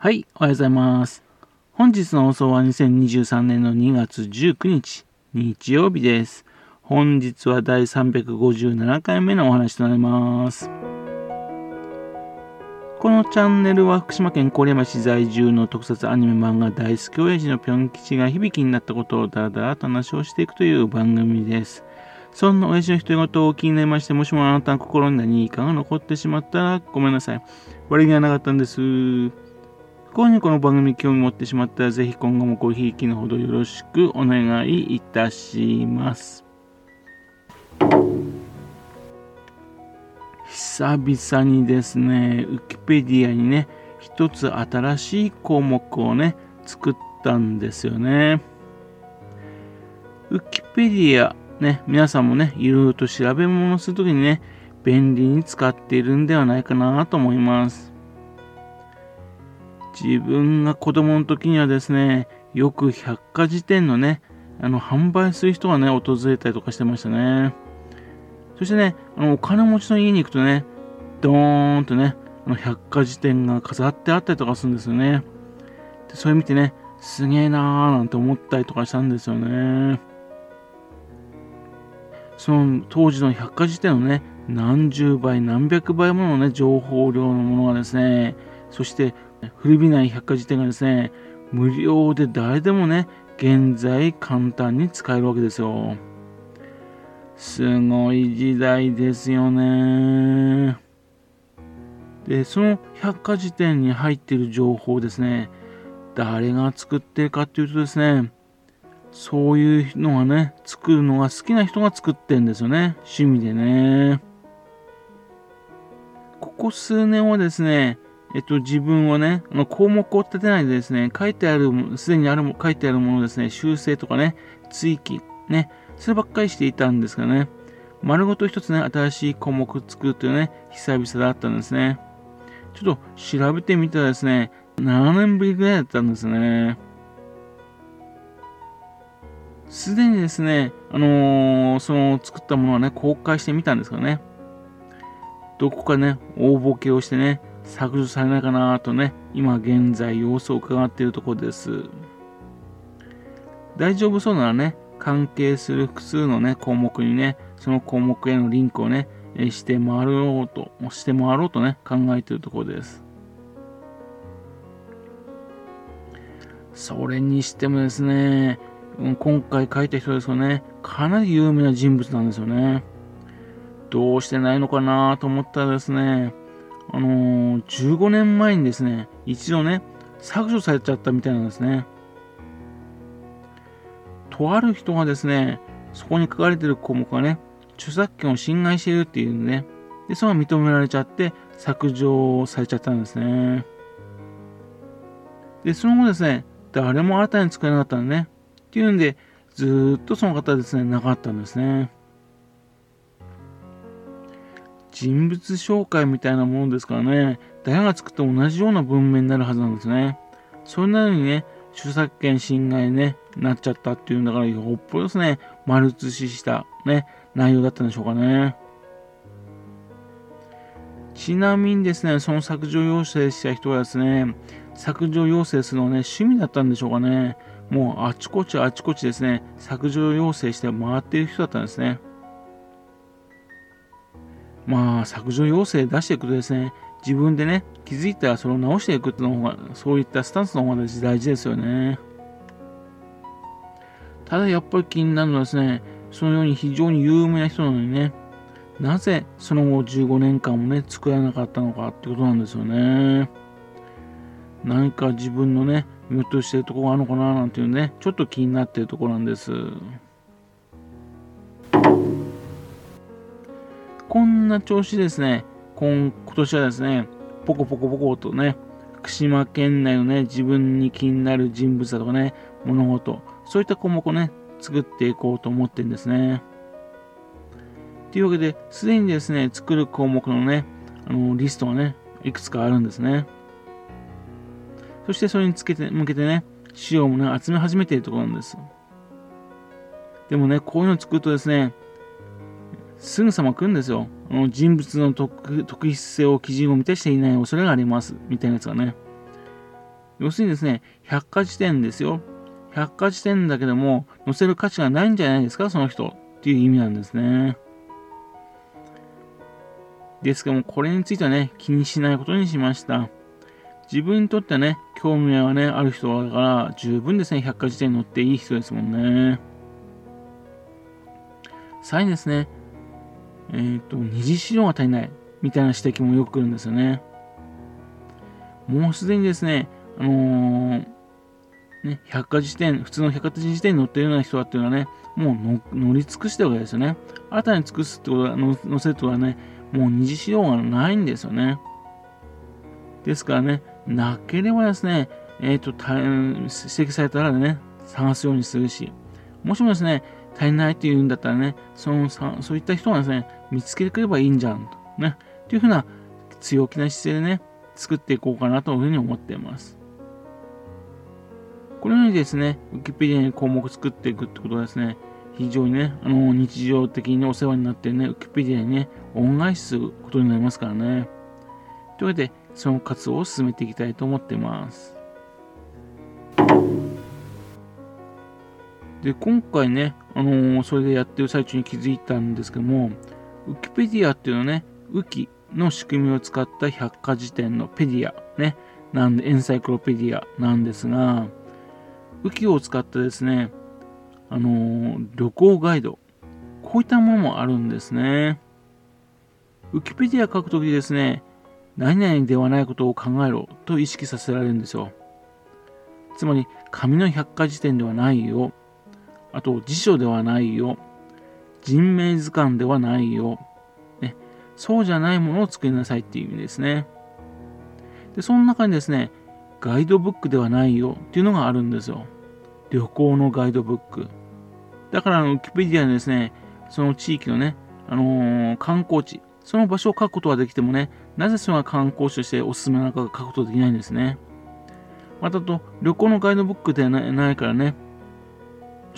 はい、おはようございます。本日の放送は2023年の2月19日、日曜日です。本日は第357回目のお話となります。このチャンネルは福島県郡山市在住の特撮アニメ漫画大好き親父のぴょん吉が響きになったことをだらだらと話をしていくという番組です。そんな親父の独り言を気になりまして、もしもあなたの心に何かが残ってしまったらごめんなさい。悪気はなかったんです。不幸にこの番組興味持ってしまったら、ぜひ今後もごひいきのほどよろしくお願いいたします。久々にですね、ウキペディアにね、一つ新しい項目をね、作ったんですよね。ウキペディア、ね、皆さんもね、いろいろと調べ物するときにね、便利に使っているんではないかなと思います。自分が子供の時にはですね、よく百科事典のね、あの、販売する人がね、訪れたりとかしてましたね。そしてね、あの、お金持ちの家に行くとね、ドーンとね、あの、百科事典が飾ってあったりとかするんですよね。で、それ見てね、すげえなーなんて思ったりとかしたんですよね。その当時の百科事典のね、何十倍、何百倍ものね、情報量のものがですね、そして古びない百科事典がですね、無料で誰でもね、現在簡単に使えるわけですよ。すごい時代ですよね。で、その百科事典に入っている情報ですね、誰が作ってるかっていうとですね、そういうのがね、作るのが好きな人が作ってるんですよね。趣味でね。ここ数年はですね、えっと、自分はね、の項目を立てないでですね、書いてある、すでにある、書いてあるものですね、修正とかね、追記、ね、そればっかりしていたんですがね、丸ごと一つね、新しい項目作るというね、久々だったんですね。ちょっと調べてみたらですね、7年ぶりぐらいだったんですね。すでにですね、あのー、その作ったものはね、公開してみたんですからね。どこかね、大ボケをしてね、削除されないかなとね、今現在様子を伺っているところです。大丈夫そうならね、関係する複数のね、項目にね、その項目へのリンクをね、して回ろうと、して回ろうとね、考えているところです。それにしてもですね、今回書いた人ですよね、かなり有名な人物なんですよね。どうしてないのかなと思ったらですね、あのー、15年前にですね、一度ね、削除されちゃったみたいなんですね。とある人がですね、そこに書かれてる項目がね、著作権を侵害しているっていうね、で、それが認められちゃって、削除されちゃったんですね。で、その後ですね、誰も新たに作れなかったんでね、っていうんで、ずっとその方ですね、なかったんですね。人物紹介みたいなものですからね、誰が作っても同じような文面になるはずなんですね。それなのにね、著作権侵害ね、なっちゃったっていうんだから、よっぽどですね、丸写ししたね、内容だったんでしょうかね。ちなみにですね、その削除要請した人はですね、削除要請するのはね、趣味だったんでしょうかね。もうあちこちあちこちですね、削除要請して回っている人だったんですね。まあ、削除要請出していくとですね、自分でね、気づいたらそれを直していくっていうのが、そういったスタンスの方が大事ですよね。ただやっぱり気になるのはですね、そのように非常に有名な人なのにね、なぜその後15年間もね、作らなかったのかってことなんですよね。何か自分のね、見落としてるとこがあるのかななんていうね、ちょっと気になってるとこなんです。こんな調子ですね、今今年はですね、ポコポコポコとね、福島県内のね、自分に気になる人物だとかね、物事、そういった項目をね、作っていこうと思ってるんですね。というわけで、すでにですね、作る項目のね、あのリストがね、いくつかあるんですね。そしてそれにつけて向けてね、資料もね、集め始めているところなんです。でもね、こういうのを作るとですね、すぐさま来るんですよ。人物の特特筆性を基準を満たしていない恐れがあります。みたいなやつがね。要するにですね、百科事典ですよ。百科事典だけども、載せる価値がないんじゃないですか、その人。っていう意味なんですね。ですけども、これについてはね、気にしないことにしました。自分にとってね、興味はね、ある人だから、十分ですね、百科事典に載っていい人ですもんね。さらにですね、えっ、ー、と、二次資料が足りない、みたいな指摘もよく来るんですよね。もうすでにですね、あのー、ね、百科事典、普通の百科事典に載ってるような人だっていうのはね、もう乗り尽くしてるわけですよね。新たに尽くすってことは、載せるってことはね、もう二次資料がないんですよね。ですからね、なければですね、えっ、ー、と、指摘されたらね、探すようにするし、もしもですね、足りないって言うんだったらね、そのそういった人がですね、見つけてくればいいんじゃんと。ね。というふうな強気な姿勢でね、作っていこうかなというふうに思っています。このようにですね、ウィキペディアに項目を作っていくってことはですね、非常にね、あの、日常的にお世話になってね、ウィキペディアにね、恩返しすることになりますからね。というわけで、その活動を進めていきたいと思っています。で、今回ね、あのー、それでやってる最中に気づいたんですけども、ウキペディアっていうのはね、ウキの仕組みを使った百科事典のペディア、ね、なんで、エンサイクロペディアなんですが、ウキを使ったですね、あのー、旅行ガイド、こういったものもあるんですね。ウキペディア書くときですね、何々ではないことを考えろと意識させられるんですよ。つまり、紙の百科事典ではないよ。あと、辞書ではないよ。人名図鑑ではないよ。ね、そうじゃないものを作りなさいっていう意味ですね。で、その中にですね、ガイドブックではないよっていうのがあるんですよ。旅行のガイドブック。だから、ウィキペディアにですね、その地域のね、あのー、観光地、その場所を書くことはできてもね、なぜそれが観光地としておすすめなのかが書くことができないんですね。またと、旅行のガイドブックではないからね、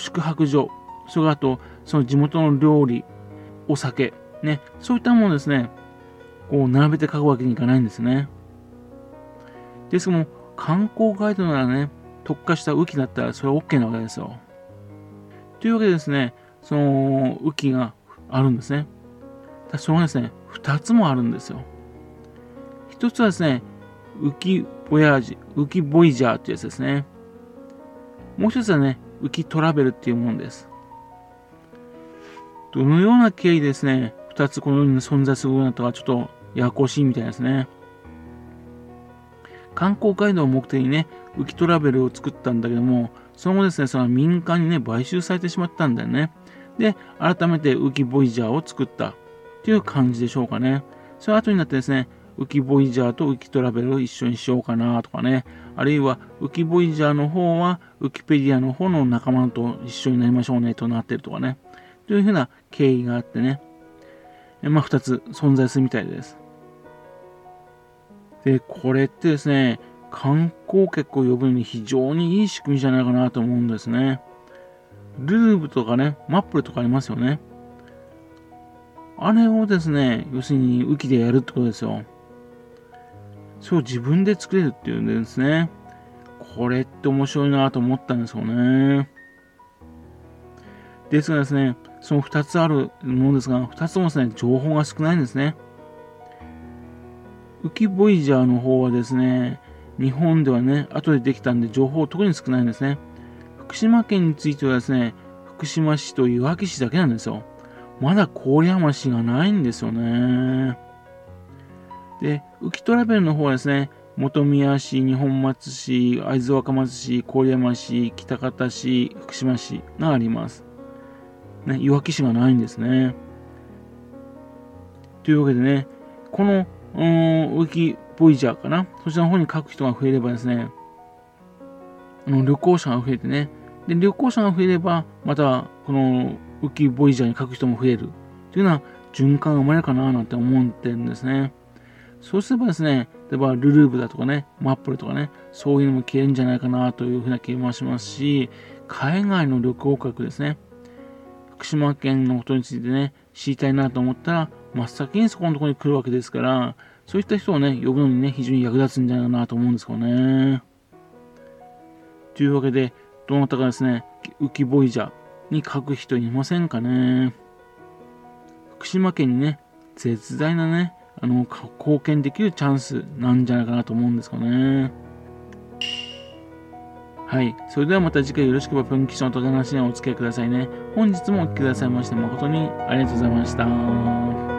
宿泊所、それからあと、その地元の料理、お酒、ね、そういったものをですね、こう並べて書くわけにいかないんですね。ですけども、観光ガイドならね、特化した雨季だったらそれは OK なわけですよ。というわけでですね、その雨季があるんですね。ただそれがですね、2つもあるんですよ。1つはですね、浮きボヤージ、浮きボイジャーってやつですね。もう1つはね、浮きトラベルっていうものです。どのような経緯ですね、2つこのように存在するようになったかちょっとややこしいみたいですね。観光ガイドを目的にね、浮きトラベルを作ったんだけども、その後ですね、その民間にね、買収されてしまったんだよね。で、改めて浮きボイジャーを作ったっていう感じでしょうかね。その後になってですね、浮きボイジャーと浮きトラベルを一緒にしようかなとかね。あるいは浮きボイジャーの方はウキペディアの方の仲間と一緒になりましょうねとなってるとかね。というふうな経緯があってね。まあ、二つ存在するみたいです。で、これってですね、観光客を呼ぶのに非常にいい仕組みじゃないかなと思うんですね。ルーブとかね、マップルとかありますよね。あれをですね、要するに雨季でやるってことですよ。それを自分で作れるっていうんですね。これって面白いなと思ったんですよね。ですがですね、その2つあるものですが、2つもですね、情報が少ないんですね。浮きボイジャーの方はですね、日本ではね、後でできたんで情報特に少ないんですね。福島県についてはですね、福島市といわき市だけなんですよ。まだ郡山市がないんですよね。で、浮きトラベルの方はですね、本宮市、二本松市、会津若松市、郡山市、北方市、福島市があります。ね、いわき市がないんですね。というわけでね、この、うん、ウキボイジャーかな、そちらの方に書く人が増えればですね、あの旅行者が増えてね、で旅行者が増えれば、またこのウキボイジャーに書く人も増えるというような循環が生まれるかななんて思ってるんですね。そうすればですね、例えばルルーブだとかね、マップルとかね、そういうのも消えるんじゃないかなというふうな気もしますし、海外の旅行客ですね、福島県のことについてね、知りたいなと思ったら、真っ先にそこのところに来るわけですから、そういった人をね、呼ぶのにね、非常に役立つんじゃないかなと思うんですけどね。というわけで、どなたかですね、浮きボイジャーに書く人いませんかね？福島県にね、絶大なね、あの、貢献できるチャンスなんじゃないかなと思うんですかね。はい。それではまた次回よろしくばぴょん吉のと話にお付き合いくださいね。本日もお聴きくださいまして誠にありがとうございました。